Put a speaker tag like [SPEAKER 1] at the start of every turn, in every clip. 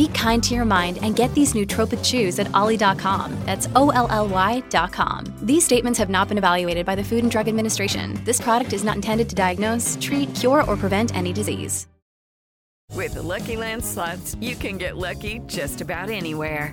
[SPEAKER 1] Be kind to your mind and get these nootropic chews at olly.com. That's O L L Y.com. These statements have not been evaluated by the Food and Drug Administration. This product is not intended to diagnose, treat, cure, or prevent any disease.
[SPEAKER 2] With the Lucky Land slots, you can get lucky just about anywhere.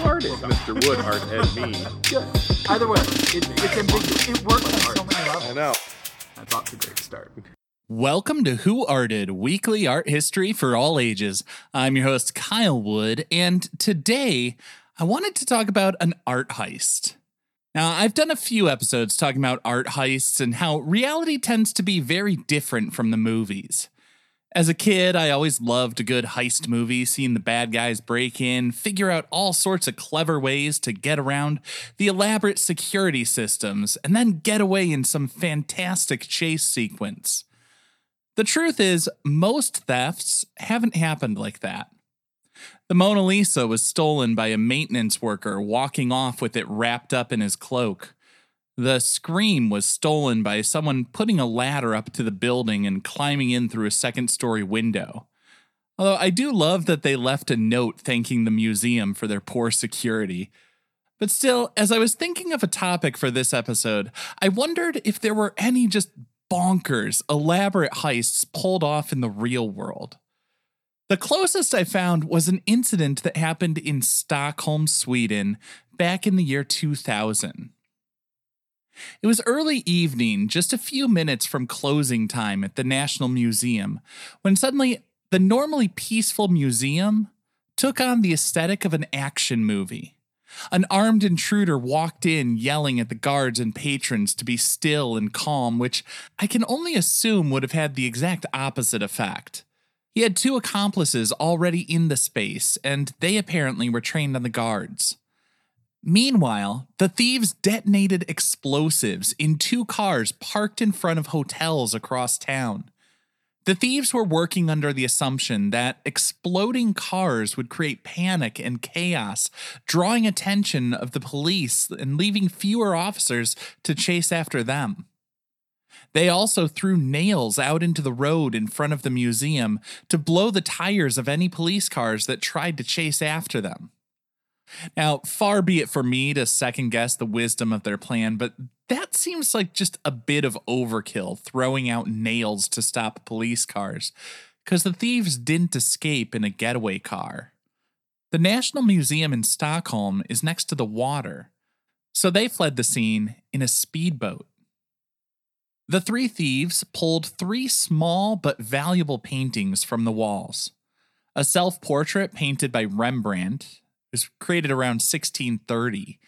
[SPEAKER 3] Who art? Mr. Wood art Ed me.
[SPEAKER 4] Yeah. Either way, it, it's ambiguous. It works on so many levels.
[SPEAKER 3] I know.
[SPEAKER 4] That's off to a great start.
[SPEAKER 5] Welcome to Who Arted, weekly art history for all ages. I'm your host, Kyle Wood, and today I wanted to talk about an art heist. Now, I've done a few episodes talking about art heists and how reality tends to be very different from the movies. As a kid, I always loved a good heist movie, seeing the bad guys break in, figure out all sorts of clever ways to get around the elaborate security systems, and then get away in some fantastic chase sequence. The truth is, most thefts haven't happened like that. The Mona Lisa was stolen by a maintenance worker walking off with it wrapped up in his cloak. The Scream was stolen by someone putting a ladder up to the building and climbing in through a second story window. Although I do love that they left a note thanking the museum for their poor security. But still, as I was thinking of a topic for this episode, I wondered if there were any just bonkers, elaborate heists pulled off in the real world. The closest I found was an incident that happened in Stockholm, Sweden, back in the year 2000. It was early evening, just a few minutes from closing time at the National Museum, when suddenly the normally peaceful museum took on the aesthetic of an action movie. An armed intruder walked in, yelling at the guards and patrons to be still and calm, which I can only assume would have had the exact opposite effect. He had two accomplices already in the space, and they apparently were trained on the guards. Meanwhile, the thieves detonated explosives in two cars parked in front of hotels across town. The thieves were working under the assumption that exploding cars would create panic and chaos, drawing attention of the police and leaving fewer officers to chase after them. They also threw nails out into the road in front of the museum to blow the tires of any police cars that tried to chase after them. Now, far be it for me to second guess the wisdom of their plan, but that seems like just a bit of overkill, throwing out nails to stop police cars, because the thieves didn't escape in a getaway car. The National Museum in Stockholm is next to the water, so they fled the scene in a speedboat. The three thieves pulled three small but valuable paintings from the walls a self portrait painted by Rembrandt, was created around 1630.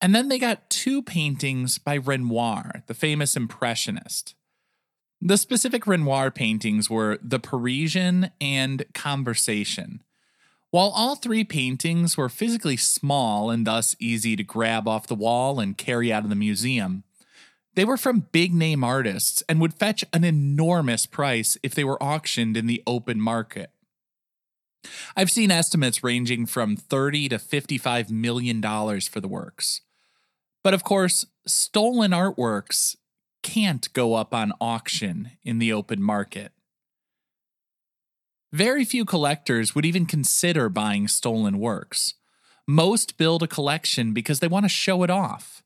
[SPEAKER 5] And then they got two paintings by Renoir, the famous Impressionist. The specific Renoir paintings were The Parisian and Conversation. While all three paintings were physically small and thus easy to grab off the wall and carry out of the museum, they were from big name artists and would fetch an enormous price if they were auctioned in the open market. I've seen estimates ranging from 30 to 55 million dollars for the works. But of course, stolen artworks can't go up on auction in the open market. Very few collectors would even consider buying stolen works. Most build a collection because they want to show it off.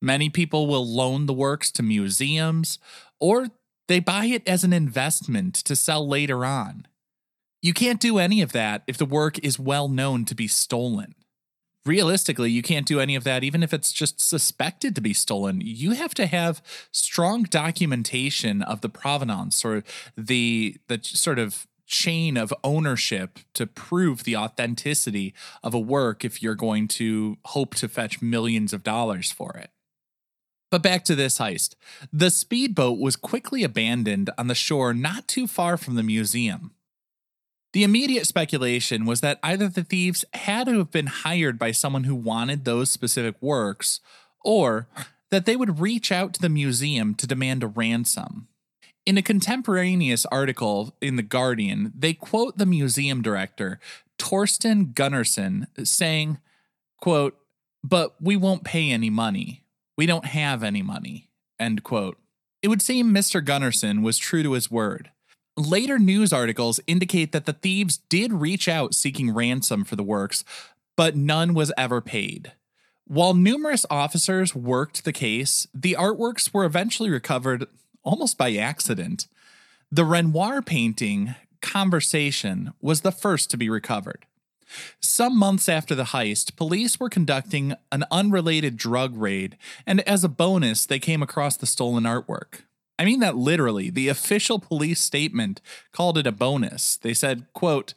[SPEAKER 5] Many people will loan the works to museums, or they buy it as an investment to sell later on. You can't do any of that if the work is well known to be stolen. realistically, you can't do any of that, even if it's just suspected to be stolen. You have to have strong documentation of the provenance or the the sort of chain of ownership to prove the authenticity of a work if you're going to hope to fetch millions of dollars for it. But back to this heist. The speedboat was quickly abandoned on the shore not too far from the museum. The immediate speculation was that either the thieves had to have been hired by someone who wanted those specific works, or that they would reach out to the museum to demand a ransom. In a contemporaneous article in The Guardian, they quote the museum director, Torsten Gunnarsson, saying, quote, but we won't pay any money. We don't have any money, end quote. It would seem Mr. Gunnarsson was true to his word. Later news articles indicate that the thieves did reach out seeking ransom for the works, but none was ever paid. While numerous officers worked the case, the artworks were eventually recovered almost by accident. The Renoir painting, Conversation, was the first to be recovered. Some months after the heist, police were conducting an unrelated drug raid, and as a bonus, they came across the stolen artwork. I mean that literally. The official police statement called it a bonus. They said, quote,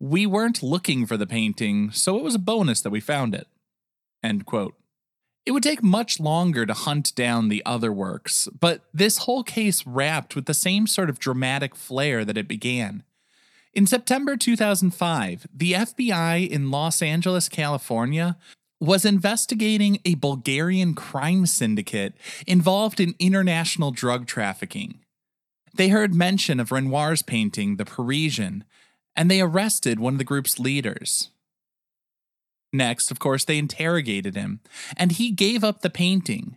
[SPEAKER 5] "We weren't looking for the painting, so it was a bonus that we found it." End quote. It would take much longer to hunt down the other works, but this whole case wrapped with the same sort of dramatic flair that it began. In September 2005, the FBI in Los Angeles, California, was investigating a Bulgarian crime syndicate involved in international drug trafficking. They heard mention of Renoir's painting, The Parisian, and they arrested one of the group's leaders. Next, of course, they interrogated him, and he gave up the painting.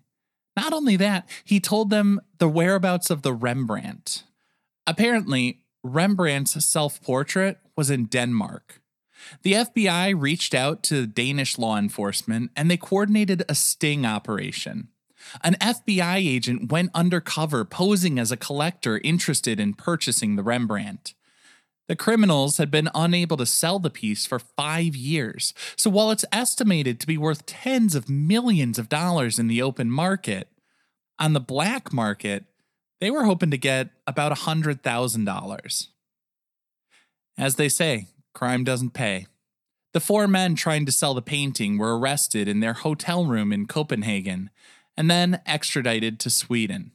[SPEAKER 5] Not only that, he told them the whereabouts of the Rembrandt. Apparently, Rembrandt's self portrait was in Denmark. The FBI reached out to Danish law enforcement and they coordinated a sting operation. An FBI agent went undercover posing as a collector interested in purchasing the Rembrandt. The criminals had been unable to sell the piece for five years, so while it's estimated to be worth tens of millions of dollars in the open market, on the black market, they were hoping to get about $100,000. As they say, Crime doesn't pay. The four men trying to sell the painting were arrested in their hotel room in Copenhagen and then extradited to Sweden.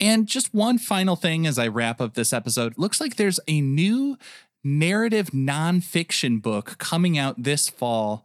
[SPEAKER 5] And just one final thing as I wrap up this episode looks like there's a new narrative nonfiction book coming out this fall.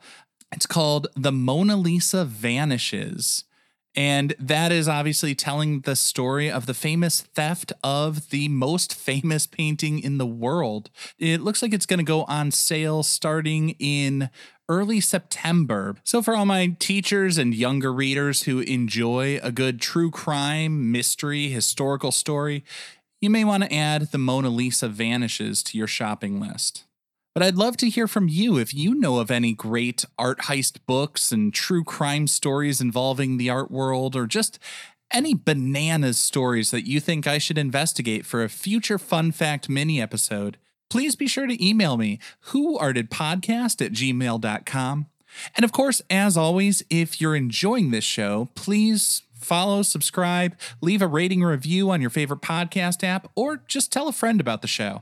[SPEAKER 5] It's called The Mona Lisa Vanishes. And that is obviously telling the story of the famous theft of the most famous painting in the world. It looks like it's going to go on sale starting in early September. So, for all my teachers and younger readers who enjoy a good true crime, mystery, historical story, you may want to add The Mona Lisa Vanishes to your shopping list. But I'd love to hear from you if you know of any great art heist books and true crime stories involving the art world, or just any bananas stories that you think I should investigate for a future fun fact mini episode. Please be sure to email me, whoartedpodcast at gmail.com. And of course, as always, if you're enjoying this show, please follow, subscribe, leave a rating review on your favorite podcast app, or just tell a friend about the show.